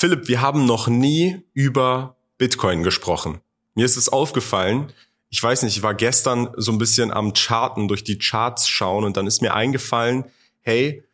Philipp, wir haben noch nie über Bitcoin gesprochen. Mir ist es aufgefallen, ich weiß nicht, ich war gestern so ein bisschen am Charten, durch die Charts schauen und dann ist mir eingefallen, hey,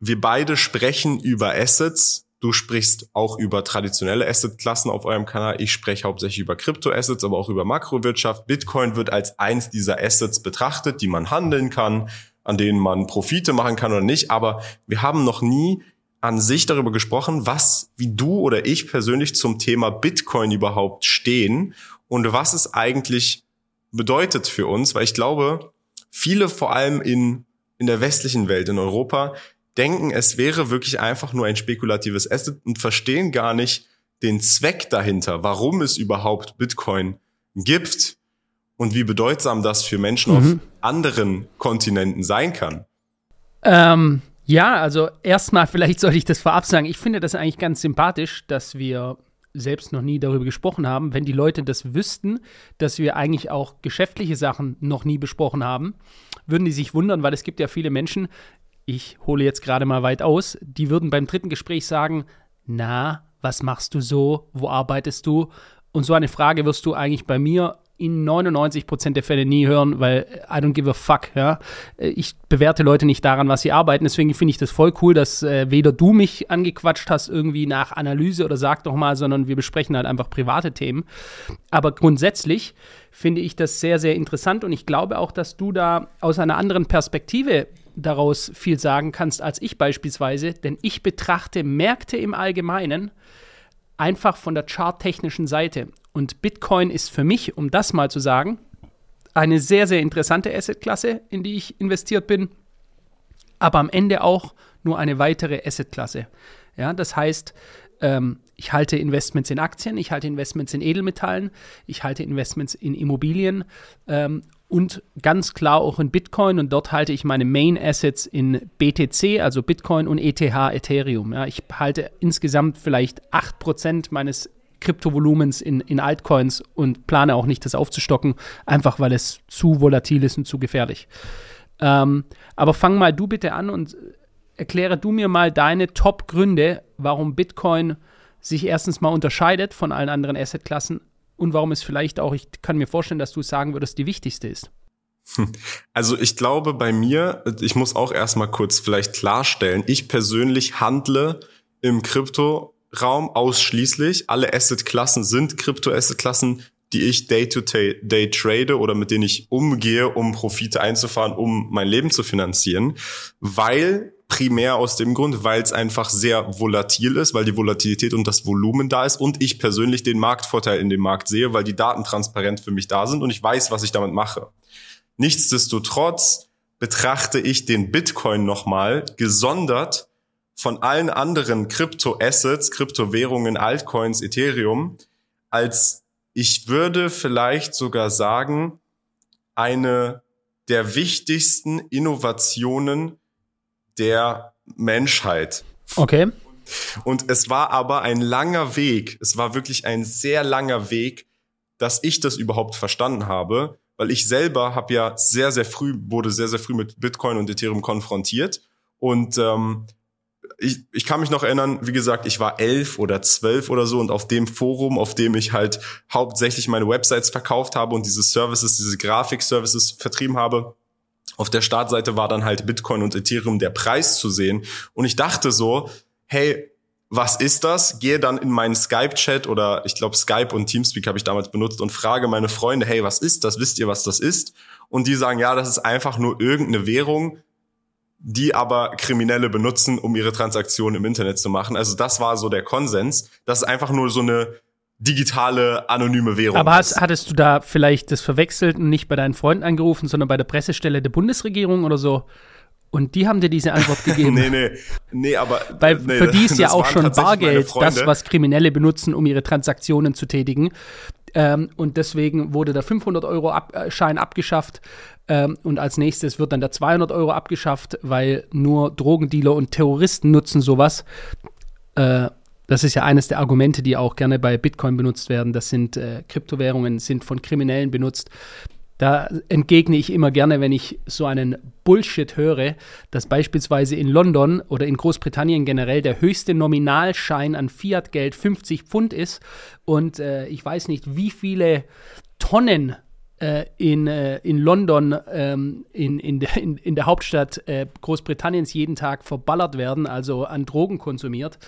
wir beide sprechen über Assets. Du sprichst auch über traditionelle Assetklassen auf eurem Kanal. Ich spreche hauptsächlich über Kryptoassets, aber auch über Makrowirtschaft. Bitcoin wird als eins dieser Assets betrachtet, die man handeln kann, an denen man Profite machen kann oder nicht. Aber wir haben noch nie an sich darüber gesprochen, was, wie du oder ich persönlich zum Thema Bitcoin überhaupt stehen und was es eigentlich bedeutet für uns, weil ich glaube, viele vor allem in, in der westlichen Welt, in Europa, denken, es wäre wirklich einfach nur ein spekulatives Asset und verstehen gar nicht den Zweck dahinter, warum es überhaupt Bitcoin gibt und wie bedeutsam das für Menschen mhm. auf anderen Kontinenten sein kann. Ähm, ja, also erstmal, vielleicht sollte ich das vorab sagen. Ich finde das eigentlich ganz sympathisch, dass wir selbst noch nie darüber gesprochen haben. Wenn die Leute das wüssten, dass wir eigentlich auch geschäftliche Sachen noch nie besprochen haben, würden die sich wundern, weil es gibt ja viele Menschen, ich hole jetzt gerade mal weit aus, die würden beim dritten Gespräch sagen, na, was machst du so, wo arbeitest du? Und so eine Frage wirst du eigentlich bei mir in 99% der Fälle nie hören, weil I don't give a fuck, ja. Ich bewerte Leute nicht daran, was sie arbeiten. Deswegen finde ich das voll cool, dass äh, weder du mich angequatscht hast irgendwie nach Analyse oder sag doch mal, sondern wir besprechen halt einfach private Themen. Aber grundsätzlich finde ich das sehr, sehr interessant und ich glaube auch, dass du da aus einer anderen Perspektive daraus viel sagen kannst als ich beispielsweise, denn ich betrachte Märkte im Allgemeinen einfach von der charttechnischen Seite. Und Bitcoin ist für mich, um das mal zu sagen, eine sehr, sehr interessante Assetklasse, in die ich investiert bin, aber am Ende auch nur eine weitere Assetklasse. Ja, das heißt, ähm, ich halte Investments in Aktien, ich halte Investments in Edelmetallen, ich halte Investments in Immobilien ähm, und ganz klar auch in Bitcoin und dort halte ich meine Main Assets in BTC, also Bitcoin und ETH, Ethereum. Ja, ich halte insgesamt vielleicht 8% meines Kryptovolumens in, in Altcoins und plane auch nicht, das aufzustocken, einfach weil es zu volatil ist und zu gefährlich. Ähm, aber fang mal du bitte an und erkläre du mir mal deine Top-Gründe, warum Bitcoin sich erstens mal unterscheidet von allen anderen Assetklassen und warum es vielleicht auch, ich kann mir vorstellen, dass du sagen würdest, die wichtigste ist. Also ich glaube bei mir, ich muss auch erstmal kurz vielleicht klarstellen, ich persönlich handle im Kryptoraum ausschließlich. Alle Assetklassen sind Krypto-Assetklassen, die ich day-to-day -day trade oder mit denen ich umgehe, um Profite einzufahren, um mein Leben zu finanzieren, weil primär aus dem Grund, weil es einfach sehr volatil ist, weil die Volatilität und das Volumen da ist und ich persönlich den Marktvorteil in dem Markt sehe, weil die Daten transparent für mich da sind und ich weiß, was ich damit mache. Nichtsdestotrotz betrachte ich den Bitcoin nochmal gesondert von allen anderen Kryptoassets, Kryptowährungen, Altcoins, Ethereum, als ich würde vielleicht sogar sagen, eine der wichtigsten Innovationen der Menschheit. Okay. Und es war aber ein langer Weg. Es war wirklich ein sehr langer Weg, dass ich das überhaupt verstanden habe, weil ich selber habe ja sehr, sehr früh, wurde sehr, sehr früh mit Bitcoin und Ethereum konfrontiert. Und ähm, ich, ich kann mich noch erinnern, wie gesagt, ich war elf oder zwölf oder so und auf dem Forum, auf dem ich halt hauptsächlich meine Websites verkauft habe und diese Services, diese Grafik-Services vertrieben habe, auf der Startseite war dann halt Bitcoin und Ethereum der Preis zu sehen. Und ich dachte so, hey, was ist das? Gehe dann in meinen Skype-Chat oder ich glaube Skype und Teamspeak habe ich damals benutzt und frage meine Freunde, hey, was ist das? Wisst ihr, was das ist? Und die sagen, ja, das ist einfach nur irgendeine Währung, die aber Kriminelle benutzen, um ihre Transaktionen im Internet zu machen. Also das war so der Konsens. Das ist einfach nur so eine digitale anonyme Währung. Aber hast, hattest du da vielleicht das verwechselt und nicht bei deinen Freunden angerufen, sondern bei der Pressestelle der Bundesregierung oder so? Und die haben dir diese Antwort gegeben. nee, nee, nee, aber Weil nee, für die ist ja auch schon Bargeld das, was Kriminelle benutzen, um ihre Transaktionen zu tätigen. Ähm, und deswegen wurde der 500-Euro-Schein -Ab abgeschafft. Ähm, und als nächstes wird dann der 200 Euro abgeschafft, weil nur Drogendealer und Terroristen nutzen sowas. Äh, das ist ja eines der Argumente, die auch gerne bei Bitcoin benutzt werden. Das sind äh, Kryptowährungen, sind von Kriminellen benutzt. Da entgegne ich immer gerne, wenn ich so einen Bullshit höre, dass beispielsweise in London oder in Großbritannien generell der höchste Nominalschein an Fiat-Geld 50 Pfund ist und äh, ich weiß nicht, wie viele Tonnen äh, in, äh, in London, ähm, in, in, der, in, in der Hauptstadt äh, Großbritanniens jeden Tag verballert werden, also an Drogen konsumiert.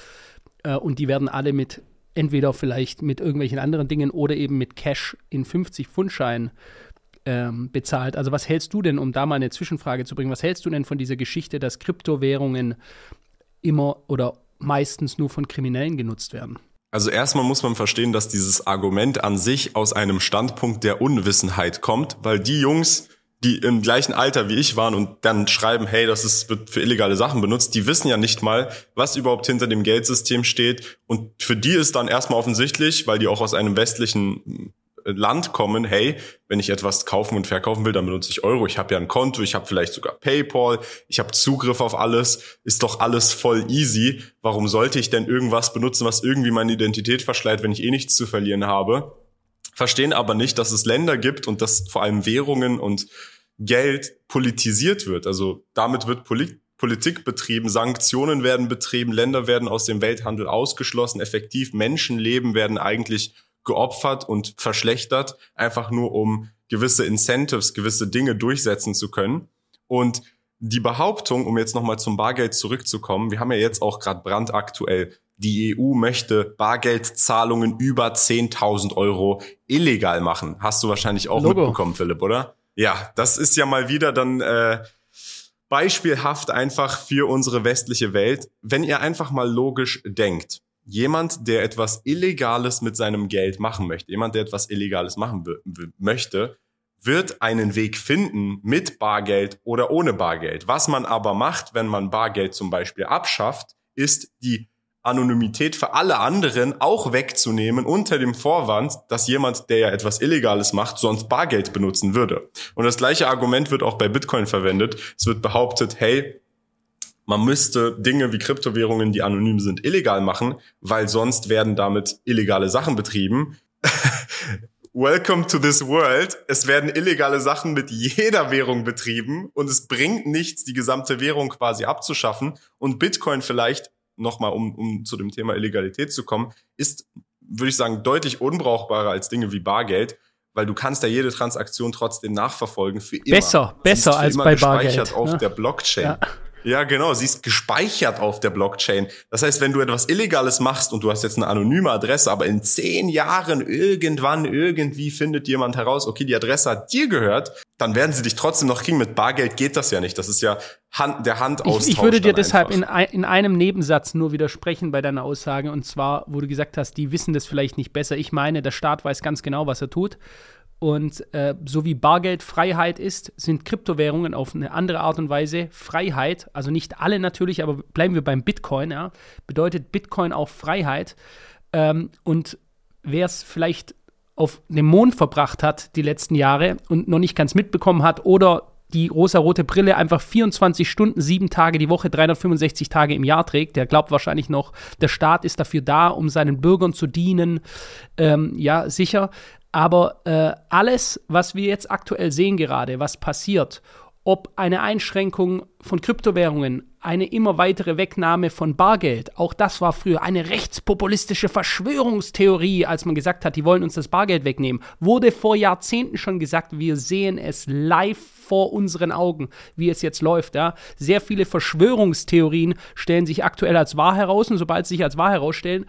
Äh, und die werden alle mit entweder vielleicht mit irgendwelchen anderen Dingen oder eben mit Cash in 50-Pfund-Scheinen ähm, bezahlt. Also was hältst du denn, um da mal eine Zwischenfrage zu bringen, was hältst du denn von dieser Geschichte, dass Kryptowährungen immer oder meistens nur von Kriminellen genutzt werden? Also erstmal muss man verstehen, dass dieses Argument an sich aus einem Standpunkt der Unwissenheit kommt, weil die Jungs, die im gleichen Alter wie ich waren und dann schreiben, hey, das ist für illegale Sachen benutzt, die wissen ja nicht mal, was überhaupt hinter dem Geldsystem steht. Und für die ist dann erstmal offensichtlich, weil die auch aus einem westlichen Land kommen, hey, wenn ich etwas kaufen und verkaufen will, dann benutze ich Euro. Ich habe ja ein Konto, ich habe vielleicht sogar PayPal, ich habe Zugriff auf alles, ist doch alles voll easy. Warum sollte ich denn irgendwas benutzen, was irgendwie meine Identität verschleiert, wenn ich eh nichts zu verlieren habe? Verstehen aber nicht, dass es Länder gibt und dass vor allem Währungen und Geld politisiert wird. Also damit wird Polit Politik betrieben, Sanktionen werden betrieben, Länder werden aus dem Welthandel ausgeschlossen, effektiv Menschenleben werden eigentlich geopfert und verschlechtert, einfach nur um gewisse Incentives, gewisse Dinge durchsetzen zu können. Und die Behauptung, um jetzt nochmal zum Bargeld zurückzukommen, wir haben ja jetzt auch gerade brandaktuell, die EU möchte Bargeldzahlungen über 10.000 Euro illegal machen. Hast du wahrscheinlich auch Logo. mitbekommen, Philipp, oder? Ja, das ist ja mal wieder dann äh, beispielhaft einfach für unsere westliche Welt, wenn ihr einfach mal logisch denkt jemand, der etwas Illegales mit seinem Geld machen möchte, jemand, der etwas Illegales machen möchte, wird einen Weg finden mit Bargeld oder ohne Bargeld. Was man aber macht, wenn man Bargeld zum Beispiel abschafft, ist die Anonymität für alle anderen auch wegzunehmen unter dem Vorwand, dass jemand, der ja etwas Illegales macht, sonst Bargeld benutzen würde. Und das gleiche Argument wird auch bei Bitcoin verwendet. Es wird behauptet, hey, man müsste Dinge wie Kryptowährungen, die anonym sind, illegal machen, weil sonst werden damit illegale Sachen betrieben. Welcome to this world. Es werden illegale Sachen mit jeder Währung betrieben und es bringt nichts, die gesamte Währung quasi abzuschaffen. Und Bitcoin vielleicht, nochmal um, um zu dem Thema Illegalität zu kommen, ist, würde ich sagen, deutlich unbrauchbarer als Dinge wie Bargeld, weil du kannst ja jede Transaktion trotzdem nachverfolgen für immer. Besser, besser als bei Bargeld. auf ne? der Blockchain. Ja. Ja, genau. Sie ist gespeichert auf der Blockchain. Das heißt, wenn du etwas Illegales machst und du hast jetzt eine anonyme Adresse, aber in zehn Jahren irgendwann irgendwie findet jemand heraus, okay, die Adresse hat dir gehört, dann werden sie dich trotzdem noch kriegen. Mit Bargeld geht das ja nicht. Das ist ja Hand, der Handaustausch. Ich, ich würde dir deshalb in, in einem Nebensatz nur widersprechen bei deiner Aussage. Und zwar, wo du gesagt hast, die wissen das vielleicht nicht besser. Ich meine, der Staat weiß ganz genau, was er tut. Und äh, so wie Bargeld Freiheit ist, sind Kryptowährungen auf eine andere Art und Weise Freiheit. Also nicht alle natürlich, aber bleiben wir beim Bitcoin. Ja, bedeutet Bitcoin auch Freiheit. Ähm, und wer es vielleicht auf dem Mond verbracht hat die letzten Jahre und noch nicht ganz mitbekommen hat oder die rosa-rote Brille einfach 24 Stunden, sieben Tage die Woche, 365 Tage im Jahr trägt, der glaubt wahrscheinlich noch, der Staat ist dafür da, um seinen Bürgern zu dienen. Ähm, ja, sicher. Aber äh, alles, was wir jetzt aktuell sehen gerade, was passiert, ob eine Einschränkung von Kryptowährungen, eine immer weitere Wegnahme von Bargeld, auch das war früher eine rechtspopulistische Verschwörungstheorie, als man gesagt hat, die wollen uns das Bargeld wegnehmen, wurde vor Jahrzehnten schon gesagt, wir sehen es live vor unseren Augen, wie es jetzt läuft. Ja. Sehr viele Verschwörungstheorien stellen sich aktuell als wahr heraus und sobald sie sich als wahr herausstellen,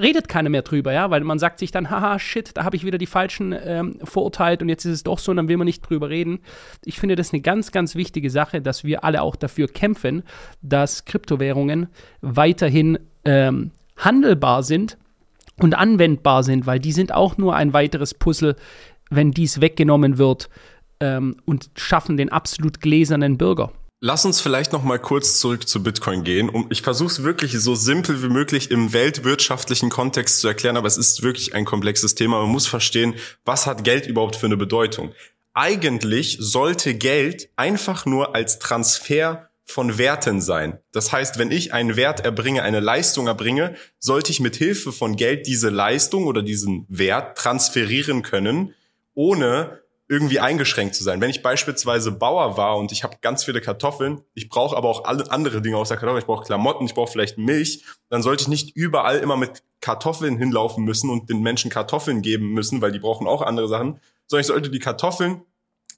redet keiner mehr drüber, ja, weil man sagt sich dann, haha, shit, da habe ich wieder die Falschen ähm, verurteilt und jetzt ist es doch so und dann will man nicht drüber reden. Ich finde das eine ganz, ganz wichtige Sache, dass wir alle auch dafür kämpfen, dass Kryptowährungen weiterhin ähm, handelbar sind und anwendbar sind, weil die sind auch nur ein weiteres Puzzle, wenn dies weggenommen wird ähm, und schaffen den absolut gläsernen Bürger. Lass uns vielleicht noch mal kurz zurück zu Bitcoin gehen. Um, ich versuche es wirklich so simpel wie möglich im weltwirtschaftlichen Kontext zu erklären, aber es ist wirklich ein komplexes Thema. Man muss verstehen, was hat Geld überhaupt für eine Bedeutung? Eigentlich sollte Geld einfach nur als Transfer von Werten sein. Das heißt, wenn ich einen Wert erbringe, eine Leistung erbringe, sollte ich mit Hilfe von Geld diese Leistung oder diesen Wert transferieren können, ohne irgendwie eingeschränkt zu sein. Wenn ich beispielsweise Bauer war und ich habe ganz viele Kartoffeln, ich brauche aber auch alle andere Dinge außer Kartoffeln, ich brauche Klamotten, ich brauche vielleicht Milch, dann sollte ich nicht überall immer mit Kartoffeln hinlaufen müssen und den Menschen Kartoffeln geben müssen, weil die brauchen auch andere Sachen, sondern ich sollte die Kartoffeln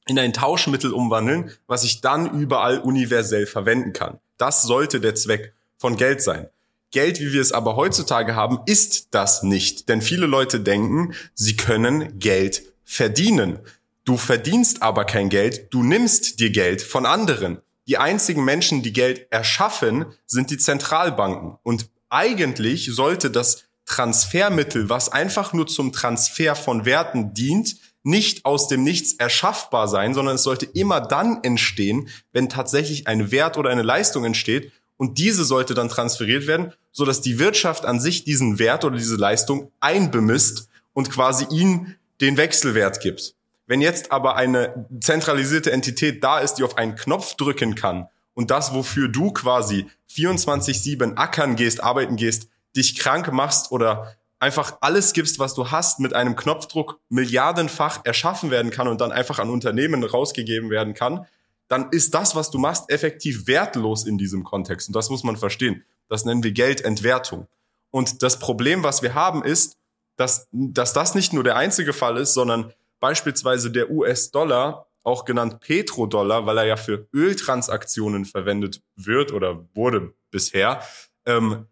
in ein Tauschmittel umwandeln, was ich dann überall universell verwenden kann. Das sollte der Zweck von Geld sein. Geld, wie wir es aber heutzutage haben, ist das nicht. Denn viele Leute denken, sie können Geld verdienen. Du verdienst aber kein Geld, du nimmst dir Geld von anderen. Die einzigen Menschen, die Geld erschaffen, sind die Zentralbanken. Und eigentlich sollte das Transfermittel, was einfach nur zum Transfer von Werten dient, nicht aus dem Nichts erschaffbar sein, sondern es sollte immer dann entstehen, wenn tatsächlich ein Wert oder eine Leistung entsteht und diese sollte dann transferiert werden, so dass die Wirtschaft an sich diesen Wert oder diese Leistung einbemisst und quasi ihnen den Wechselwert gibt. Wenn jetzt aber eine zentralisierte Entität da ist, die auf einen Knopf drücken kann und das, wofür du quasi 24-7 ackern gehst, arbeiten gehst, dich krank machst oder einfach alles gibst, was du hast, mit einem Knopfdruck milliardenfach erschaffen werden kann und dann einfach an Unternehmen rausgegeben werden kann, dann ist das, was du machst, effektiv wertlos in diesem Kontext. Und das muss man verstehen. Das nennen wir Geldentwertung. Und das Problem, was wir haben, ist, dass, dass das nicht nur der einzige Fall ist, sondern beispielsweise der US-Dollar, auch genannt Petrodollar, weil er ja für Öltransaktionen verwendet wird oder wurde bisher, ähm,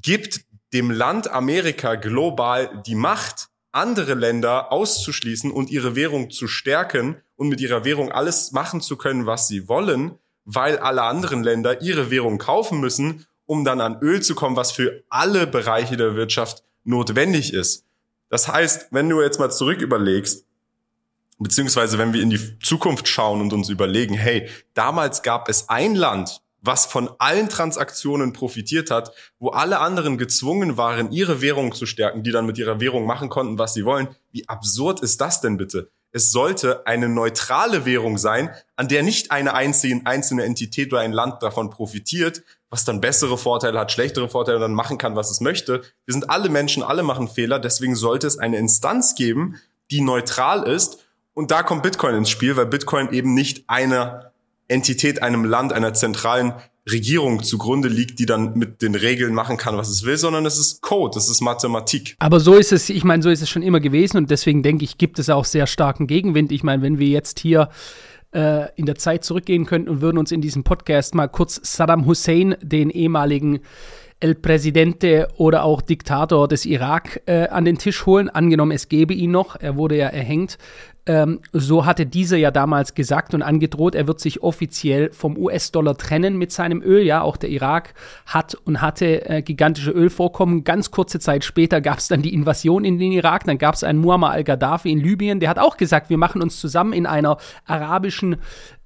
gibt dem Land Amerika global die Macht, andere Länder auszuschließen und ihre Währung zu stärken und mit ihrer Währung alles machen zu können, was sie wollen, weil alle anderen Länder ihre Währung kaufen müssen, um dann an Öl zu kommen, was für alle Bereiche der Wirtschaft notwendig ist. Das heißt, wenn du jetzt mal zurück überlegst, beziehungsweise wenn wir in die Zukunft schauen und uns überlegen, hey, damals gab es ein Land, was von allen Transaktionen profitiert hat, wo alle anderen gezwungen waren, ihre Währung zu stärken, die dann mit ihrer Währung machen konnten, was sie wollen. Wie absurd ist das denn bitte? Es sollte eine neutrale Währung sein, an der nicht eine einzelne, einzelne Entität oder ein Land davon profitiert, was dann bessere Vorteile hat, schlechtere Vorteile und dann machen kann, was es möchte. Wir sind alle Menschen, alle machen Fehler, deswegen sollte es eine Instanz geben, die neutral ist. Und da kommt Bitcoin ins Spiel, weil Bitcoin eben nicht einer Entität, einem Land, einer zentralen Regierung zugrunde liegt, die dann mit den Regeln machen kann, was es will, sondern es ist Code, es ist Mathematik. Aber so ist es, ich meine, so ist es schon immer gewesen und deswegen denke ich, gibt es auch sehr starken Gegenwind. Ich meine, wenn wir jetzt hier äh, in der Zeit zurückgehen könnten und würden uns in diesem Podcast mal kurz Saddam Hussein, den ehemaligen El Presidente oder auch Diktator des Irak äh, an den Tisch holen. Angenommen, es gäbe ihn noch. Er wurde ja erhängt. Ähm, so hatte dieser ja damals gesagt und angedroht, er wird sich offiziell vom US-Dollar trennen mit seinem Öl. Ja, auch der Irak hat und hatte äh, gigantische Ölvorkommen. Ganz kurze Zeit später gab es dann die Invasion in den Irak. Dann gab es einen Muammar al-Gaddafi in Libyen. Der hat auch gesagt, wir machen uns zusammen in einer arabischen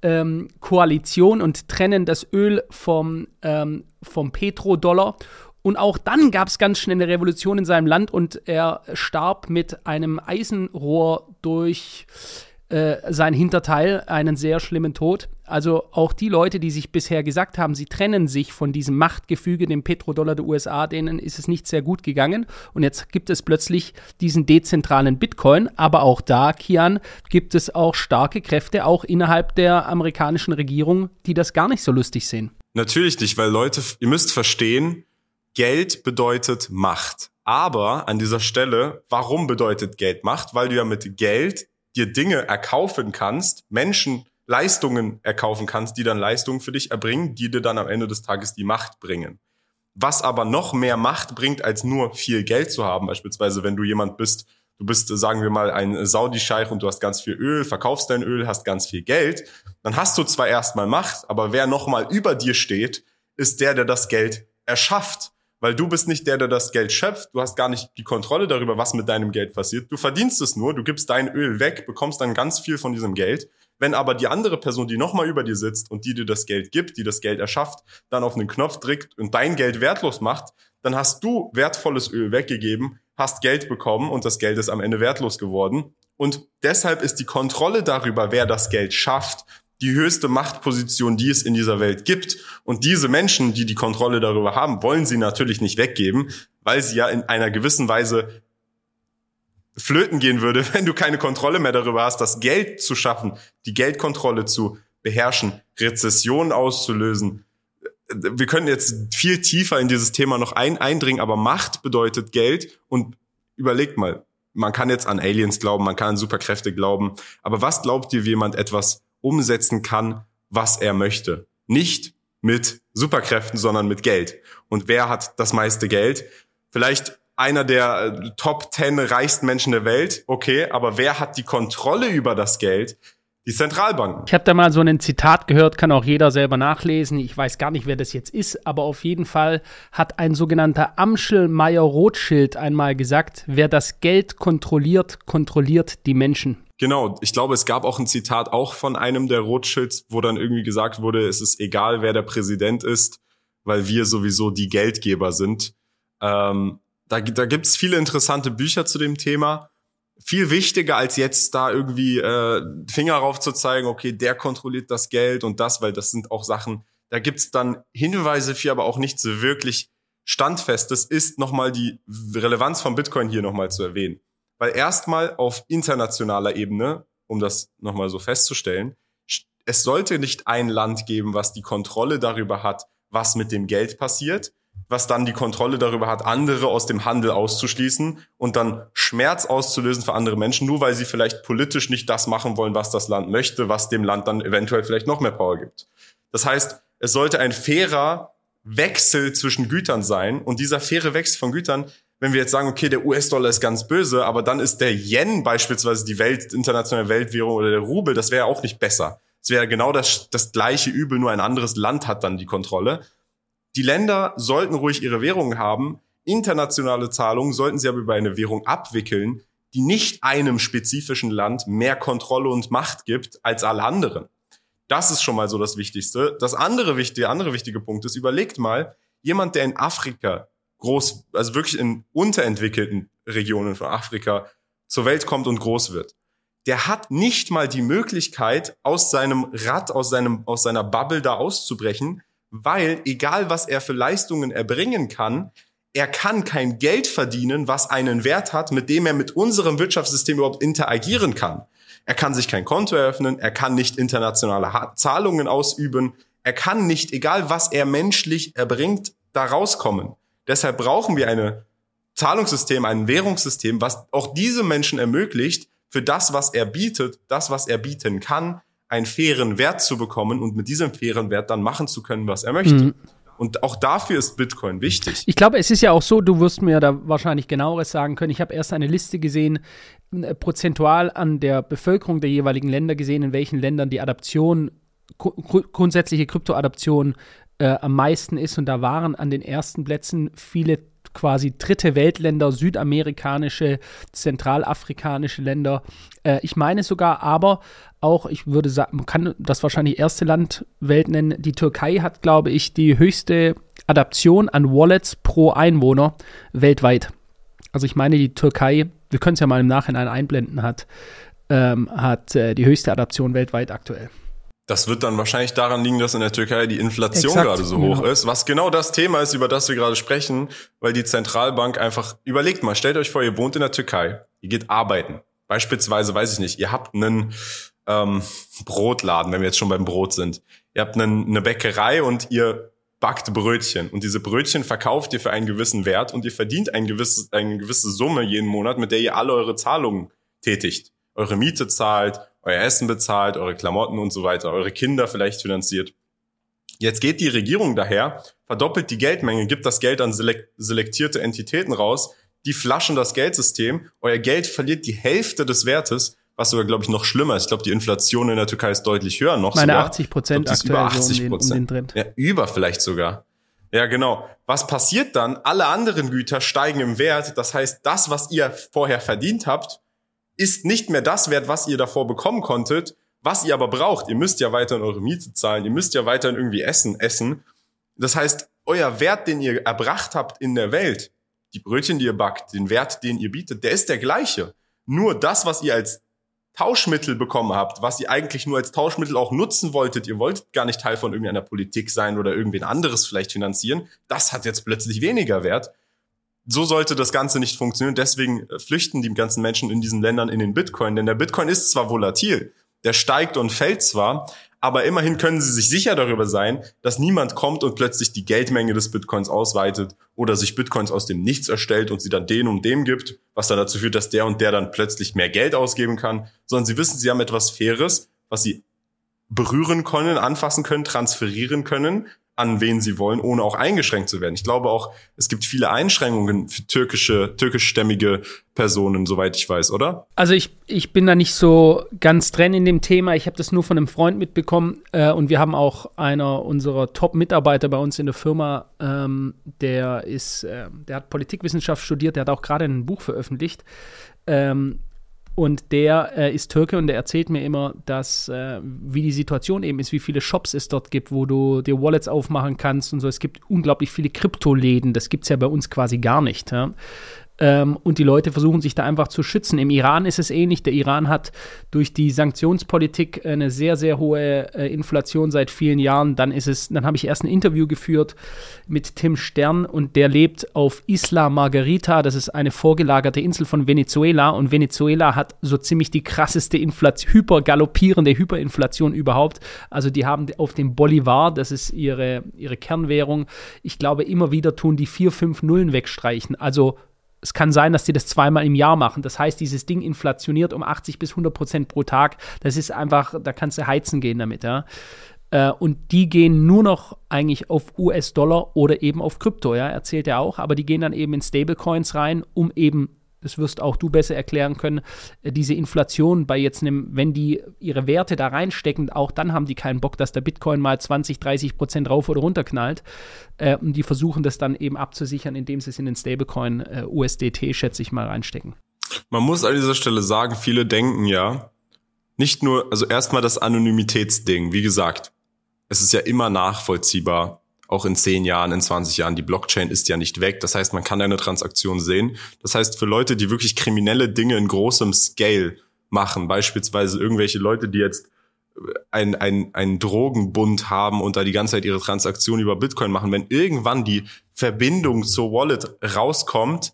ähm, Koalition und trennen das Öl vom, ähm, vom Petrodollar. Und auch dann gab es ganz schnell eine Revolution in seinem Land und er starb mit einem Eisenrohr durch äh, sein Hinterteil, einen sehr schlimmen Tod. Also auch die Leute, die sich bisher gesagt haben, sie trennen sich von diesem Machtgefüge, dem Petrodollar der USA, denen ist es nicht sehr gut gegangen. Und jetzt gibt es plötzlich diesen dezentralen Bitcoin. Aber auch da, Kian, gibt es auch starke Kräfte, auch innerhalb der amerikanischen Regierung, die das gar nicht so lustig sehen. Natürlich nicht, weil Leute, ihr müsst verstehen, Geld bedeutet Macht. Aber an dieser Stelle, warum bedeutet Geld Macht? Weil du ja mit Geld dir Dinge erkaufen kannst, Menschen Leistungen erkaufen kannst, die dann Leistungen für dich erbringen, die dir dann am Ende des Tages die Macht bringen. Was aber noch mehr Macht bringt, als nur viel Geld zu haben, beispielsweise wenn du jemand bist, du bist, sagen wir mal, ein Saudi-Scheich und du hast ganz viel Öl, verkaufst dein Öl, hast ganz viel Geld, dann hast du zwar erstmal Macht, aber wer nochmal über dir steht, ist der, der das Geld erschafft weil du bist nicht der, der das Geld schöpft. Du hast gar nicht die Kontrolle darüber, was mit deinem Geld passiert. Du verdienst es nur, du gibst dein Öl weg, bekommst dann ganz viel von diesem Geld. Wenn aber die andere Person, die nochmal über dir sitzt und die dir das Geld gibt, die das Geld erschafft, dann auf einen Knopf drückt und dein Geld wertlos macht, dann hast du wertvolles Öl weggegeben, hast Geld bekommen und das Geld ist am Ende wertlos geworden. Und deshalb ist die Kontrolle darüber, wer das Geld schafft, die höchste Machtposition, die es in dieser Welt gibt. Und diese Menschen, die die Kontrolle darüber haben, wollen sie natürlich nicht weggeben, weil sie ja in einer gewissen Weise flöten gehen würde, wenn du keine Kontrolle mehr darüber hast, das Geld zu schaffen, die Geldkontrolle zu beherrschen, Rezession auszulösen. Wir können jetzt viel tiefer in dieses Thema noch ein, eindringen, aber Macht bedeutet Geld und überlegt mal, man kann jetzt an Aliens glauben, man kann an Superkräfte glauben, aber was glaubt ihr, wie jemand etwas umsetzen kann, was er möchte? Nicht mit Superkräften, sondern mit Geld. Und wer hat das meiste Geld? Vielleicht einer der äh, Top 10 reichsten Menschen der Welt, okay, aber wer hat die Kontrolle über das Geld? Die Zentralbanken. Ich habe da mal so ein Zitat gehört, kann auch jeder selber nachlesen. Ich weiß gar nicht, wer das jetzt ist, aber auf jeden Fall hat ein sogenannter Amschel Meyer Rothschild einmal gesagt, wer das Geld kontrolliert, kontrolliert die Menschen. Genau, ich glaube, es gab auch ein Zitat auch von einem der Rothschilds, wo dann irgendwie gesagt wurde, es ist egal, wer der Präsident ist, weil wir sowieso die Geldgeber sind. Ähm, da, da gibt's viele interessante Bücher zu dem Thema. Viel wichtiger als jetzt da irgendwie äh, Finger rauf zu zeigen, okay, der kontrolliert das Geld und das, weil das sind auch Sachen, da gibt's dann Hinweise für, aber auch nichts wirklich Standfestes, ist nochmal die Relevanz von Bitcoin hier nochmal zu erwähnen. Weil erstmal auf internationaler Ebene, um das nochmal so festzustellen, es sollte nicht ein Land geben, was die Kontrolle darüber hat, was mit dem Geld passiert, was dann die Kontrolle darüber hat, andere aus dem Handel auszuschließen und dann Schmerz auszulösen für andere Menschen, nur weil sie vielleicht politisch nicht das machen wollen, was das Land möchte, was dem Land dann eventuell vielleicht noch mehr Power gibt. Das heißt, es sollte ein fairer Wechsel zwischen Gütern sein und dieser faire Wechsel von Gütern wenn wir jetzt sagen, okay, der US-Dollar ist ganz böse, aber dann ist der Yen beispielsweise die Welt, internationale Weltwährung oder der Rubel, das wäre auch nicht besser. Es wäre genau das, das gleiche Übel, nur ein anderes Land hat dann die Kontrolle. Die Länder sollten ruhig ihre Währung haben. Internationale Zahlungen sollten sie aber über eine Währung abwickeln, die nicht einem spezifischen Land mehr Kontrolle und Macht gibt als alle anderen. Das ist schon mal so das Wichtigste. Das andere wichtige, andere wichtige Punkt ist, überlegt mal, jemand, der in Afrika groß, also wirklich in unterentwickelten Regionen von Afrika zur Welt kommt und groß wird, der hat nicht mal die Möglichkeit, aus seinem Rad, aus seinem, aus seiner Bubble da auszubrechen, weil egal was er für Leistungen erbringen kann, er kann kein Geld verdienen, was einen Wert hat, mit dem er mit unserem Wirtschaftssystem überhaupt interagieren kann. Er kann sich kein Konto eröffnen, er kann nicht internationale Zahlungen ausüben, er kann nicht, egal was er menschlich erbringt, da rauskommen. Deshalb brauchen wir ein Zahlungssystem, ein Währungssystem, was auch diese Menschen ermöglicht, für das, was er bietet, das, was er bieten kann, einen fairen Wert zu bekommen und mit diesem fairen Wert dann machen zu können, was er möchte. Mhm. Und auch dafür ist Bitcoin wichtig. Ich glaube, es ist ja auch so, du wirst mir da wahrscheinlich genaueres sagen können. Ich habe erst eine Liste gesehen, äh, prozentual an der Bevölkerung der jeweiligen Länder gesehen, in welchen Ländern die Adaption, grundsätzliche Kryptoadaption äh, am meisten ist. Und da waren an den ersten Plätzen viele quasi dritte Weltländer, südamerikanische, zentralafrikanische Länder. Äh, ich meine sogar aber auch, ich würde sagen, man kann das wahrscheinlich erste Land Welt nennen. Die Türkei hat, glaube ich, die höchste Adaption an Wallets pro Einwohner weltweit. Also ich meine, die Türkei, wir können es ja mal im Nachhinein einblenden, hat, ähm, hat äh, die höchste Adaption weltweit aktuell. Das wird dann wahrscheinlich daran liegen, dass in der Türkei die Inflation Exakt, gerade so hoch genau. ist, was genau das Thema ist, über das wir gerade sprechen, weil die Zentralbank einfach, überlegt mal, stellt euch vor, ihr wohnt in der Türkei, ihr geht arbeiten. Beispielsweise, weiß ich nicht, ihr habt einen ähm, Brotladen, wenn wir jetzt schon beim Brot sind. Ihr habt einen, eine Bäckerei und ihr backt Brötchen und diese Brötchen verkauft ihr für einen gewissen Wert und ihr verdient ein gewisses, eine gewisse Summe jeden Monat, mit der ihr alle eure Zahlungen tätigt. Eure Miete zahlt, euer Essen bezahlt, eure Klamotten und so weiter, eure Kinder vielleicht finanziert. Jetzt geht die Regierung daher, verdoppelt die Geldmenge, gibt das Geld an selektierte Entitäten raus, die flaschen das Geldsystem, euer Geld verliert die Hälfte des Wertes, was sogar, glaube ich, noch schlimmer ist. Ich glaube, die Inflation in der Türkei ist deutlich höher noch Meine sogar. 80 Prozent aktuell über 80 Prozent. Um ja, über vielleicht sogar. Ja, genau. Was passiert dann? Alle anderen Güter steigen im Wert. Das heißt, das, was ihr vorher verdient habt, ist nicht mehr das wert, was ihr davor bekommen konntet, was ihr aber braucht. Ihr müsst ja weiterhin eure Miete zahlen, ihr müsst ja weiterhin irgendwie Essen essen. Das heißt, euer Wert, den ihr erbracht habt in der Welt, die Brötchen, die ihr backt, den Wert, den ihr bietet, der ist der gleiche. Nur das, was ihr als Tauschmittel bekommen habt, was ihr eigentlich nur als Tauschmittel auch nutzen wolltet, ihr wolltet gar nicht Teil von irgendeiner Politik sein oder irgendwen anderes vielleicht finanzieren, das hat jetzt plötzlich weniger Wert so sollte das Ganze nicht funktionieren. Deswegen flüchten die ganzen Menschen in diesen Ländern in den Bitcoin. Denn der Bitcoin ist zwar volatil, der steigt und fällt zwar, aber immerhin können sie sich sicher darüber sein, dass niemand kommt und plötzlich die Geldmenge des Bitcoins ausweitet oder sich Bitcoins aus dem Nichts erstellt und sie dann den und dem gibt, was dann dazu führt, dass der und der dann plötzlich mehr Geld ausgeben kann, sondern sie wissen, sie haben etwas Faires, was sie berühren können, anfassen können, transferieren können an wen sie wollen, ohne auch eingeschränkt zu werden. Ich glaube auch, es gibt viele Einschränkungen für türkische, türkischstämmige Personen, soweit ich weiß, oder? Also ich, ich bin da nicht so ganz drin in dem Thema. Ich habe das nur von einem Freund mitbekommen äh, und wir haben auch einer unserer Top-Mitarbeiter bei uns in der Firma, ähm, der ist, äh, der hat Politikwissenschaft studiert, der hat auch gerade ein Buch veröffentlicht. Ähm, und der äh, ist Türke und der erzählt mir immer, dass äh, wie die Situation eben ist, wie viele Shops es dort gibt, wo du dir Wallets aufmachen kannst und so. Es gibt unglaublich viele Kryptoläden. Das gibt es ja bei uns quasi gar nicht. Ja? Ähm, und die Leute versuchen sich da einfach zu schützen. Im Iran ist es ähnlich. Der Iran hat durch die Sanktionspolitik eine sehr, sehr hohe äh, Inflation seit vielen Jahren. Dann ist es, dann habe ich erst ein Interview geführt mit Tim Stern und der lebt auf Isla Margarita. Das ist eine vorgelagerte Insel von Venezuela und Venezuela hat so ziemlich die krasseste Inflation, hypergaloppierende Hyperinflation überhaupt. Also die haben auf dem Bolivar, das ist ihre, ihre Kernwährung, ich glaube immer wieder tun die vier, fünf Nullen wegstreichen. Also es kann sein, dass die das zweimal im Jahr machen. Das heißt, dieses Ding inflationiert um 80 bis 100 Prozent pro Tag. Das ist einfach, da kannst du heizen gehen damit, ja. Äh, und die gehen nur noch eigentlich auf US-Dollar oder eben auf Krypto, ja, erzählt er auch. Aber die gehen dann eben in Stablecoins rein, um eben das wirst auch du besser erklären können, äh, diese Inflation bei jetzt einem, wenn die ihre Werte da reinstecken, auch dann haben die keinen Bock, dass der Bitcoin mal 20, 30 Prozent rauf oder runter knallt. Äh, und die versuchen das dann eben abzusichern, indem sie es in den Stablecoin äh, USDT, schätze ich mal, reinstecken. Man muss an dieser Stelle sagen, viele denken ja, nicht nur, also erstmal das Anonymitätsding, wie gesagt, es ist ja immer nachvollziehbar, auch in 10 Jahren, in 20 Jahren, die Blockchain ist ja nicht weg. Das heißt, man kann eine Transaktion sehen. Das heißt, für Leute, die wirklich kriminelle Dinge in großem Scale machen, beispielsweise irgendwelche Leute, die jetzt ein, ein, ein Drogenbund haben und da die ganze Zeit ihre Transaktion über Bitcoin machen, wenn irgendwann die Verbindung zur Wallet rauskommt,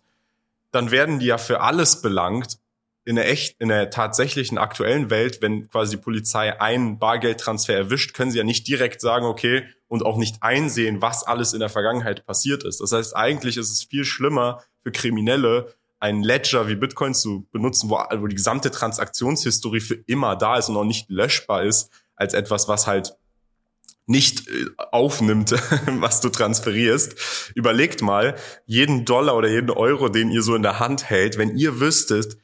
dann werden die ja für alles belangt in der echt, in der tatsächlichen aktuellen Welt, wenn quasi die Polizei einen Bargeldtransfer erwischt, können sie ja nicht direkt sagen, okay, und auch nicht einsehen, was alles in der Vergangenheit passiert ist. Das heißt, eigentlich ist es viel schlimmer für Kriminelle, einen Ledger wie Bitcoin zu benutzen, wo, wo die gesamte Transaktionshistorie für immer da ist und auch nicht löschbar ist, als etwas, was halt nicht äh, aufnimmt, was du transferierst. Überlegt mal, jeden Dollar oder jeden Euro, den ihr so in der Hand hält, wenn ihr wüsstet,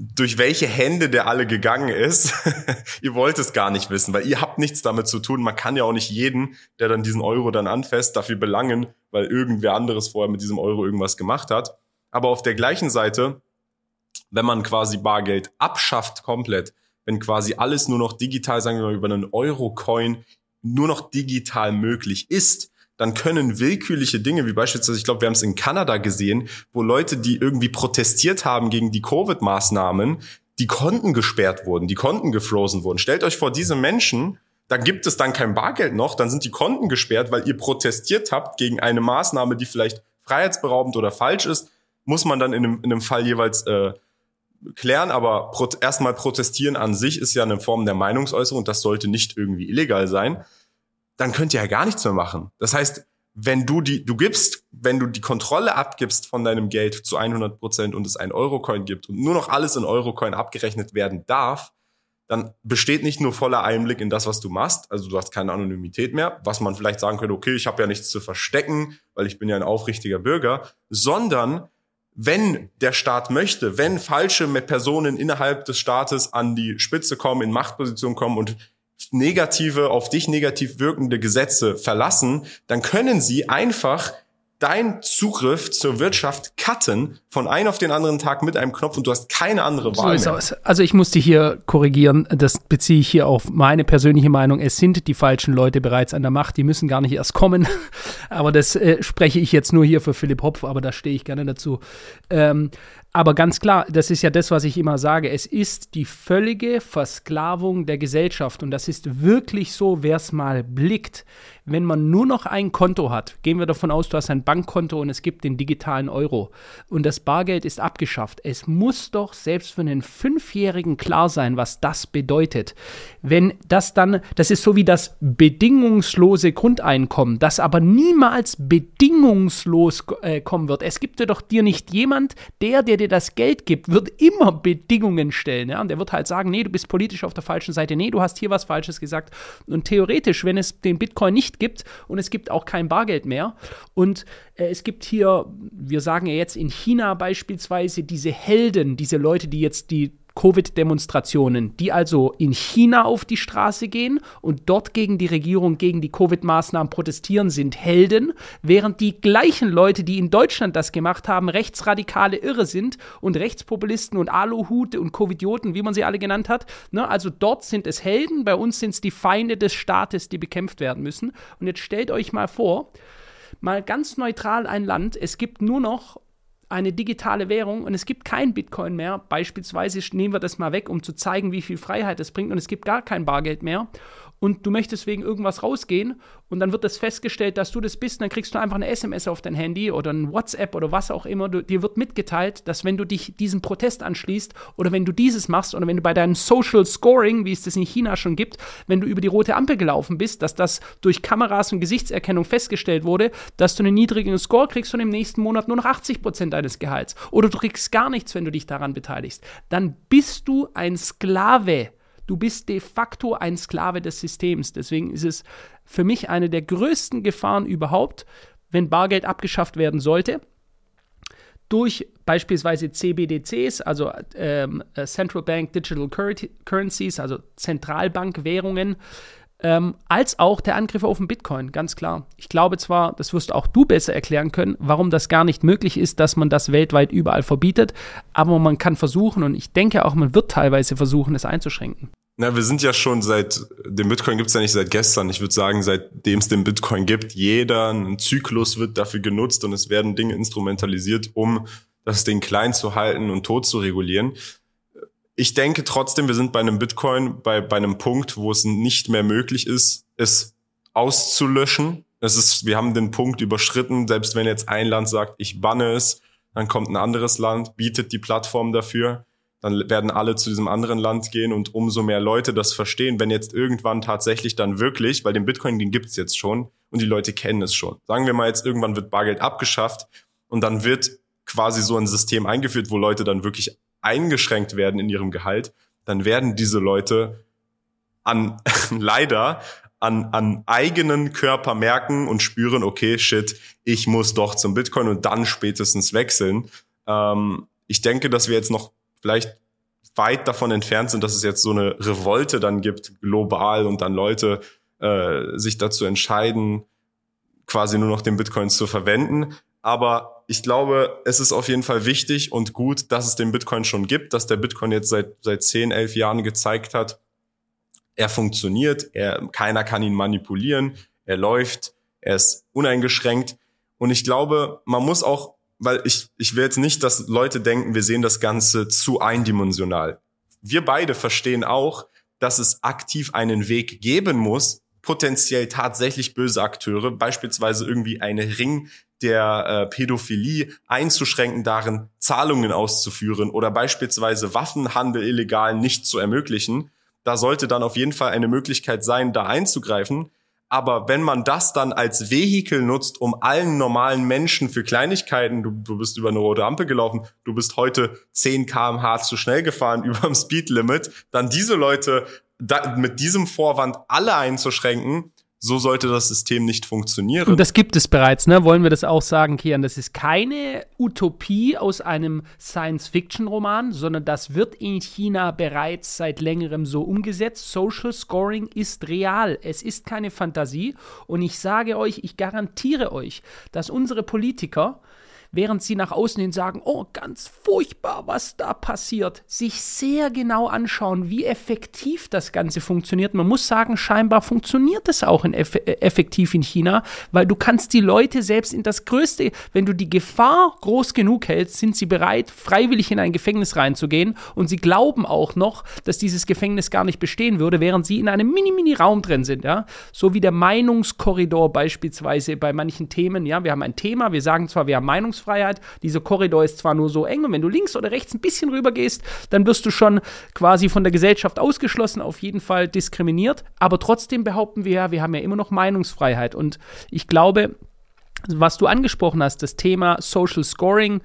durch welche Hände der alle gegangen ist. ihr wollt es gar nicht wissen, weil ihr habt nichts damit zu tun. Man kann ja auch nicht jeden, der dann diesen Euro dann anfasst, dafür belangen, weil irgendwer anderes vorher mit diesem Euro irgendwas gemacht hat. Aber auf der gleichen Seite, wenn man quasi Bargeld abschafft komplett, wenn quasi alles nur noch digital, sagen wir mal, über einen Euro-Coin nur noch digital möglich ist, dann können willkürliche Dinge, wie beispielsweise, ich glaube, wir haben es in Kanada gesehen, wo Leute, die irgendwie protestiert haben gegen die Covid-Maßnahmen, die Konten gesperrt wurden, die Konten gefrozen wurden. Stellt euch vor, diese Menschen, da gibt es dann kein Bargeld noch, dann sind die Konten gesperrt, weil ihr protestiert habt gegen eine Maßnahme, die vielleicht freiheitsberaubend oder falsch ist, muss man dann in einem, in einem Fall jeweils äh, klären, aber pro erstmal protestieren an sich ist ja eine Form der Meinungsäußerung, das sollte nicht irgendwie illegal sein dann könnt ihr ja gar nichts mehr machen. Das heißt, wenn du die, du gibst, wenn du die Kontrolle abgibst von deinem Geld zu 100 Prozent und es ein Eurocoin gibt und nur noch alles in Eurocoin abgerechnet werden darf, dann besteht nicht nur voller Einblick in das, was du machst, also du hast keine Anonymität mehr, was man vielleicht sagen könnte, okay, ich habe ja nichts zu verstecken, weil ich bin ja ein aufrichtiger Bürger, sondern wenn der Staat möchte, wenn falsche Personen innerhalb des Staates an die Spitze kommen, in Machtposition kommen und negative, auf dich negativ wirkende Gesetze verlassen, dann können sie einfach dein Zugriff zur Wirtschaft cutten von einem auf den anderen Tag mit einem Knopf und du hast keine andere Wahl so mehr. Also ich muss dich hier korrigieren, das beziehe ich hier auf meine persönliche Meinung. Es sind die falschen Leute bereits an der Macht, die müssen gar nicht erst kommen. aber das äh, spreche ich jetzt nur hier für Philipp Hopf, aber da stehe ich gerne dazu. Ähm, aber ganz klar, das ist ja das, was ich immer sage. Es ist die völlige Versklavung der Gesellschaft. Und das ist wirklich so, wer es mal blickt, wenn man nur noch ein Konto hat, gehen wir davon aus, du hast ein Bankkonto und es gibt den digitalen Euro und das Bargeld ist abgeschafft. Es muss doch selbst für einen Fünfjährigen klar sein, was das bedeutet. Wenn das dann, das ist so wie das bedingungslose Grundeinkommen, das aber niemals bedingungslos äh, kommen wird. Es gibt ja doch dir nicht jemand, der, der dir das Geld gibt, wird immer Bedingungen stellen. Ja? Und der wird halt sagen, nee, du bist politisch auf der falschen Seite, nee, du hast hier was Falsches gesagt. Und theoretisch, wenn es den Bitcoin nicht gibt und es gibt auch kein Bargeld mehr und äh, es gibt hier, wir sagen ja jetzt in China beispielsweise diese Helden, diese Leute, die jetzt die Covid-Demonstrationen, die also in China auf die Straße gehen und dort gegen die Regierung, gegen die Covid-Maßnahmen protestieren, sind Helden, während die gleichen Leute, die in Deutschland das gemacht haben, rechtsradikale Irre sind und Rechtspopulisten und Aluhute und Covidioten, wie man sie alle genannt hat. Ne? Also dort sind es Helden, bei uns sind es die Feinde des Staates, die bekämpft werden müssen. Und jetzt stellt euch mal vor, mal ganz neutral ein Land, es gibt nur noch eine digitale Währung und es gibt kein Bitcoin mehr. Beispielsweise nehmen wir das mal weg, um zu zeigen, wie viel Freiheit es bringt und es gibt gar kein Bargeld mehr und du möchtest wegen irgendwas rausgehen und dann wird das festgestellt, dass du das bist, und dann kriegst du einfach eine SMS auf dein Handy oder ein WhatsApp oder was auch immer. Du, dir wird mitgeteilt, dass wenn du dich diesem Protest anschließt oder wenn du dieses machst oder wenn du bei deinem Social Scoring, wie es das in China schon gibt, wenn du über die rote Ampel gelaufen bist, dass das durch Kameras und Gesichtserkennung festgestellt wurde, dass du einen niedrigen Score kriegst und im nächsten Monat nur noch 80 Prozent deines Gehalts oder du kriegst gar nichts, wenn du dich daran beteiligst. Dann bist du ein Sklave Du bist de facto ein Sklave des Systems. Deswegen ist es für mich eine der größten Gefahren überhaupt, wenn Bargeld abgeschafft werden sollte. Durch beispielsweise CBDCs, also ähm, äh, Central Bank Digital Currencies, also Zentralbankwährungen, ähm, als auch der Angriff auf den Bitcoin, ganz klar. Ich glaube zwar, das wirst auch du besser erklären können, warum das gar nicht möglich ist, dass man das weltweit überall verbietet, aber man kann versuchen und ich denke auch, man wird teilweise versuchen, es einzuschränken. Na, wir sind ja schon seit, dem Bitcoin gibt's ja nicht seit gestern. Ich würde sagen, seitdem es den Bitcoin gibt, jeder ein Zyklus wird dafür genutzt und es werden Dinge instrumentalisiert, um das Ding klein zu halten und tot zu regulieren. Ich denke trotzdem, wir sind bei einem Bitcoin bei, bei einem Punkt, wo es nicht mehr möglich ist, es auszulöschen. Es ist, wir haben den Punkt überschritten, selbst wenn jetzt ein Land sagt, ich banne es, dann kommt ein anderes Land, bietet die Plattform dafür dann werden alle zu diesem anderen Land gehen und umso mehr Leute das verstehen, wenn jetzt irgendwann tatsächlich dann wirklich, weil den Bitcoin, den gibt's jetzt schon und die Leute kennen es schon. Sagen wir mal jetzt, irgendwann wird Bargeld abgeschafft und dann wird quasi so ein System eingeführt, wo Leute dann wirklich eingeschränkt werden in ihrem Gehalt, dann werden diese Leute an, leider an, an eigenen Körper merken und spüren, okay, shit, ich muss doch zum Bitcoin und dann spätestens wechseln. Ähm, ich denke, dass wir jetzt noch vielleicht weit davon entfernt sind, dass es jetzt so eine Revolte dann gibt, global und dann Leute äh, sich dazu entscheiden, quasi nur noch den Bitcoin zu verwenden. Aber ich glaube, es ist auf jeden Fall wichtig und gut, dass es den Bitcoin schon gibt, dass der Bitcoin jetzt seit, seit 10, 11 Jahren gezeigt hat, er funktioniert, er, keiner kann ihn manipulieren, er läuft, er ist uneingeschränkt. Und ich glaube, man muss auch weil ich, ich will jetzt nicht, dass Leute denken, wir sehen das Ganze zu eindimensional. Wir beide verstehen auch, dass es aktiv einen Weg geben muss, potenziell tatsächlich böse Akteure, beispielsweise irgendwie eine Ring der äh, Pädophilie einzuschränken, darin Zahlungen auszuführen oder beispielsweise Waffenhandel illegal nicht zu ermöglichen. Da sollte dann auf jeden Fall eine Möglichkeit sein, da einzugreifen. Aber wenn man das dann als Vehikel nutzt, um allen normalen Menschen für Kleinigkeiten, du, du bist über eine rote Ampel gelaufen, du bist heute 10 kmh zu schnell gefahren über dem Speedlimit, dann diese Leute da, mit diesem Vorwand alle einzuschränken, so sollte das System nicht funktionieren. Und das gibt es bereits, ne? Wollen wir das auch sagen, Kian? Das ist keine Utopie aus einem Science-Fiction-Roman, sondern das wird in China bereits seit längerem so umgesetzt. Social Scoring ist real. Es ist keine Fantasie. Und ich sage euch, ich garantiere euch, dass unsere Politiker während sie nach außen hin sagen, oh, ganz furchtbar, was da passiert, sich sehr genau anschauen, wie effektiv das Ganze funktioniert. Man muss sagen, scheinbar funktioniert es auch in eff äh, effektiv in China, weil du kannst die Leute selbst in das Größte, wenn du die Gefahr groß genug hältst, sind sie bereit, freiwillig in ein Gefängnis reinzugehen und sie glauben auch noch, dass dieses Gefängnis gar nicht bestehen würde, während sie in einem mini-mini-Raum drin sind, ja. So wie der Meinungskorridor beispielsweise bei manchen Themen, ja. Wir haben ein Thema, wir sagen zwar, wir haben Meinungsfreiheit, dieser Korridor ist zwar nur so eng und wenn du links oder rechts ein bisschen rüber gehst, dann wirst du schon quasi von der Gesellschaft ausgeschlossen, auf jeden Fall diskriminiert, aber trotzdem behaupten wir ja, wir haben ja immer noch Meinungsfreiheit. Und ich glaube, was du angesprochen hast, das Thema Social Scoring,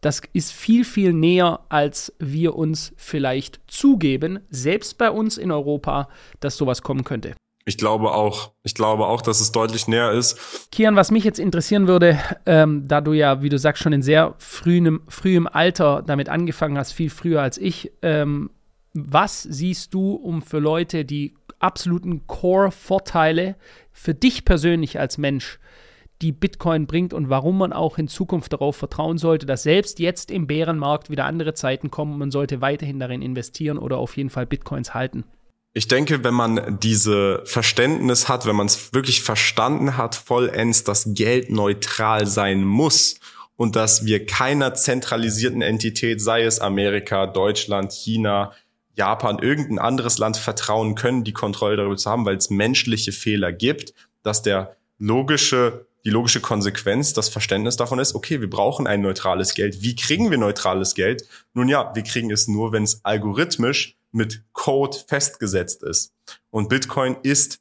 das ist viel, viel näher, als wir uns vielleicht zugeben, selbst bei uns in Europa, dass sowas kommen könnte. Ich glaube auch. Ich glaube auch, dass es deutlich näher ist. Kian, was mich jetzt interessieren würde, ähm, da du ja, wie du sagst, schon in sehr frühem, frühem Alter damit angefangen hast, viel früher als ich, ähm, was siehst du, um für Leute die absoluten Core-Vorteile für dich persönlich als Mensch die Bitcoin bringt und warum man auch in Zukunft darauf vertrauen sollte, dass selbst jetzt im Bärenmarkt wieder andere Zeiten kommen und man sollte weiterhin darin investieren oder auf jeden Fall Bitcoins halten. Ich denke, wenn man diese Verständnis hat, wenn man es wirklich verstanden hat, vollends, dass Geld neutral sein muss und dass wir keiner zentralisierten Entität, sei es Amerika, Deutschland, China, Japan, irgendein anderes Land vertrauen können, die Kontrolle darüber zu haben, weil es menschliche Fehler gibt, dass der logische die logische Konsequenz, das Verständnis davon ist, okay, wir brauchen ein neutrales Geld. Wie kriegen wir neutrales Geld? Nun ja, wir kriegen es nur, wenn es algorithmisch mit Code festgesetzt ist. Und Bitcoin ist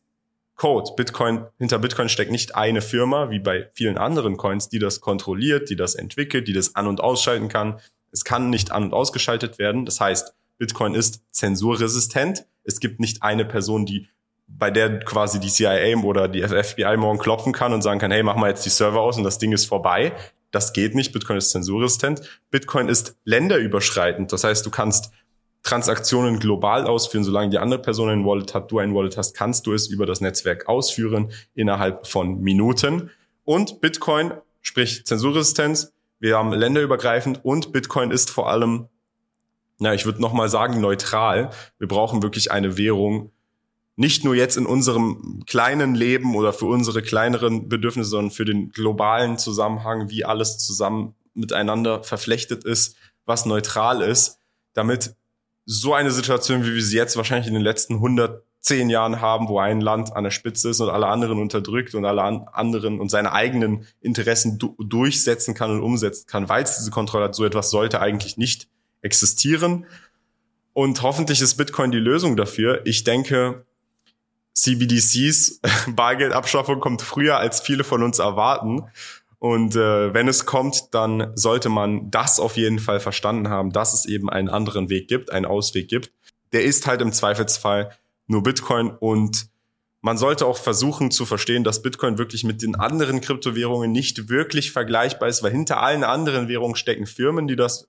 Code. Bitcoin, hinter Bitcoin steckt nicht eine Firma, wie bei vielen anderen Coins, die das kontrolliert, die das entwickelt, die das an- und ausschalten kann. Es kann nicht an- und ausgeschaltet werden. Das heißt, Bitcoin ist zensurresistent. Es gibt nicht eine Person, die bei der quasi die CIA oder die FBI morgen klopfen kann und sagen kann, hey, mach mal jetzt die Server aus und das Ding ist vorbei. Das geht nicht. Bitcoin ist zensurresistent. Bitcoin ist länderüberschreitend. Das heißt, du kannst Transaktionen global ausführen, solange die andere Person ein Wallet hat, du ein Wallet hast, kannst du es über das Netzwerk ausführen innerhalb von Minuten. Und Bitcoin, sprich Zensurresistenz, wir haben länderübergreifend und Bitcoin ist vor allem, na, ich würde nochmal sagen, neutral. Wir brauchen wirklich eine Währung, nicht nur jetzt in unserem kleinen Leben oder für unsere kleineren Bedürfnisse, sondern für den globalen Zusammenhang, wie alles zusammen miteinander verflechtet ist, was neutral ist, damit so eine Situation, wie wir sie jetzt wahrscheinlich in den letzten 110 Jahren haben, wo ein Land an der Spitze ist und alle anderen unterdrückt und alle anderen und seine eigenen Interessen du durchsetzen kann und umsetzen kann, weil es diese Kontrolle hat, so etwas sollte eigentlich nicht existieren. Und hoffentlich ist Bitcoin die Lösung dafür. Ich denke, CBDCs, Bargeldabschaffung kommt früher, als viele von uns erwarten. Und äh, wenn es kommt, dann sollte man das auf jeden Fall verstanden haben, dass es eben einen anderen Weg gibt, einen Ausweg gibt. Der ist halt im Zweifelsfall nur Bitcoin und man sollte auch versuchen zu verstehen, dass Bitcoin wirklich mit den anderen Kryptowährungen nicht wirklich vergleichbar ist, weil hinter allen anderen Währungen stecken Firmen, die das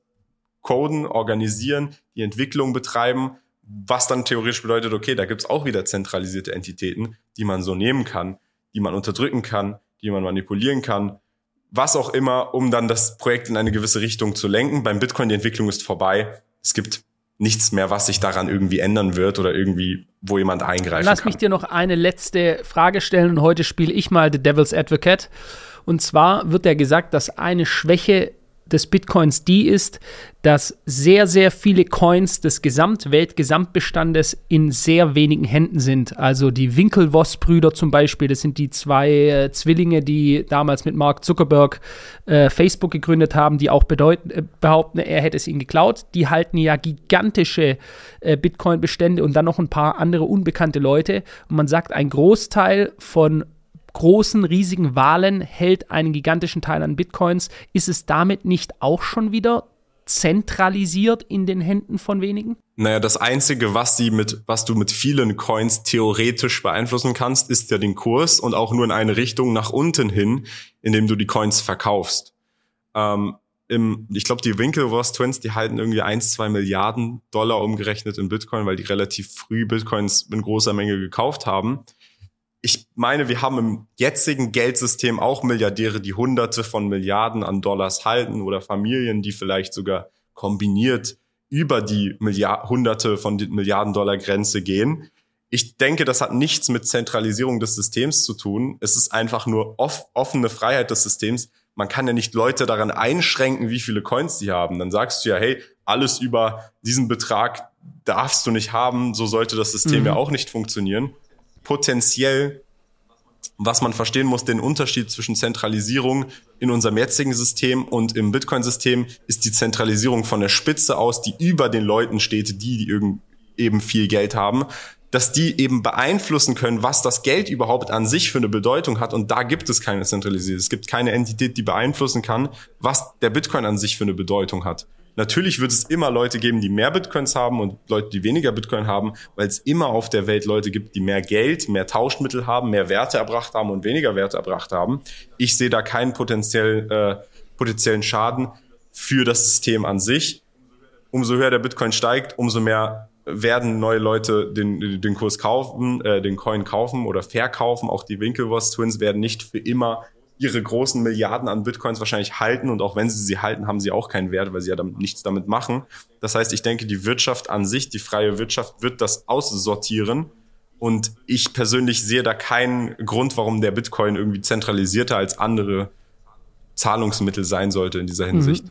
coden, organisieren, die Entwicklung betreiben was dann theoretisch bedeutet, okay, da gibt's auch wieder zentralisierte Entitäten, die man so nehmen kann, die man unterdrücken kann, die man manipulieren kann, was auch immer, um dann das Projekt in eine gewisse Richtung zu lenken. Beim Bitcoin, die Entwicklung ist vorbei. Es gibt nichts mehr, was sich daran irgendwie ändern wird oder irgendwie, wo jemand eingreifen Lass kann. mich dir noch eine letzte Frage stellen und heute spiele ich mal The Devil's Advocate. Und zwar wird ja gesagt, dass eine Schwäche des Bitcoins die ist, dass sehr, sehr viele Coins des Gesamtweltgesamtbestandes in sehr wenigen Händen sind. Also die Winklevoss-Brüder zum Beispiel, das sind die zwei äh, Zwillinge, die damals mit Mark Zuckerberg äh, Facebook gegründet haben, die auch bedeuten, äh, behaupten, er hätte es ihnen geklaut. Die halten ja gigantische äh, Bitcoin-Bestände und dann noch ein paar andere unbekannte Leute. Und man sagt, ein Großteil von großen, riesigen Wahlen hält einen gigantischen Teil an Bitcoins. Ist es damit nicht auch schon wieder zentralisiert in den Händen von wenigen? Naja, das Einzige, was sie mit, was du mit vielen Coins theoretisch beeinflussen kannst, ist ja den Kurs und auch nur in eine Richtung nach unten hin, indem du die Coins verkaufst. Ähm, im, ich glaube, die Winklevoss Twins, die halten irgendwie 1, 2 Milliarden Dollar umgerechnet in Bitcoin, weil die relativ früh Bitcoins in großer Menge gekauft haben ich meine, wir haben im jetzigen Geldsystem auch Milliardäre, die Hunderte von Milliarden an Dollars halten oder Familien, die vielleicht sogar kombiniert über die Milliard Hunderte von Milliarden Dollar Grenze gehen. Ich denke, das hat nichts mit Zentralisierung des Systems zu tun. Es ist einfach nur off offene Freiheit des Systems. Man kann ja nicht Leute daran einschränken, wie viele Coins die haben. Dann sagst du ja, hey, alles über diesen Betrag darfst du nicht haben. So sollte das System mhm. ja auch nicht funktionieren. Potenziell was man verstehen muss, den Unterschied zwischen Zentralisierung in unserem jetzigen System und im Bitcoin-System ist die Zentralisierung von der Spitze aus, die über den Leuten steht, die, die eben viel Geld haben, dass die eben beeinflussen können, was das Geld überhaupt an sich für eine Bedeutung hat. Und da gibt es keine Zentralisierung. Es gibt keine Entität, die beeinflussen kann, was der Bitcoin an sich für eine Bedeutung hat. Natürlich wird es immer Leute geben, die mehr Bitcoins haben und Leute, die weniger Bitcoin haben, weil es immer auf der Welt Leute gibt, die mehr Geld, mehr Tauschmittel haben, mehr Werte erbracht haben und weniger Werte erbracht haben. Ich sehe da keinen potenziell, äh, potenziellen Schaden für das System an sich. Umso höher der Bitcoin steigt, umso mehr werden neue Leute den, den Kurs kaufen, äh, den Coin kaufen oder verkaufen. Auch die Winklevoss Twins werden nicht für immer ihre großen Milliarden an Bitcoins wahrscheinlich halten und auch wenn sie sie halten, haben sie auch keinen Wert, weil sie ja damit nichts damit machen. Das heißt, ich denke, die Wirtschaft an sich, die freie Wirtschaft wird das aussortieren und ich persönlich sehe da keinen Grund, warum der Bitcoin irgendwie zentralisierter als andere Zahlungsmittel sein sollte in dieser mhm. Hinsicht.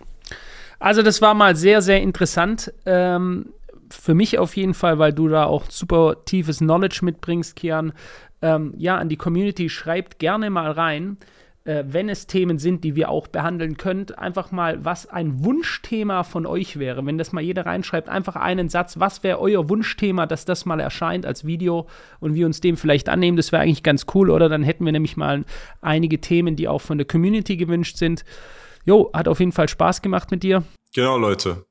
Also das war mal sehr, sehr interessant. Ähm, für mich auf jeden Fall, weil du da auch super tiefes Knowledge mitbringst, Kian. Ähm, ja, an die Community schreibt gerne mal rein äh, wenn es Themen sind, die wir auch behandeln könnt, einfach mal, was ein Wunschthema von euch wäre. Wenn das mal jeder reinschreibt, einfach einen Satz, was wäre euer Wunschthema, dass das mal erscheint als Video und wir uns dem vielleicht annehmen, das wäre eigentlich ganz cool, oder? Dann hätten wir nämlich mal einige Themen, die auch von der Community gewünscht sind. Jo, hat auf jeden Fall Spaß gemacht mit dir. Genau, Leute.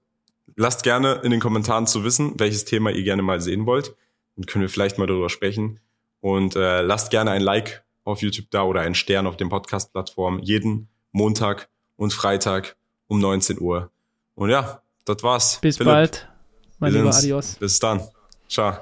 Lasst gerne in den Kommentaren zu wissen, welches Thema ihr gerne mal sehen wollt. Dann können wir vielleicht mal darüber sprechen. Und äh, lasst gerne ein Like auf YouTube da oder einen Stern auf den Podcast-Plattformen jeden Montag und Freitag um 19 Uhr. Und ja, das war's. Bis Philipp, bald. Mein lieber Adios. Bis dann. Ciao.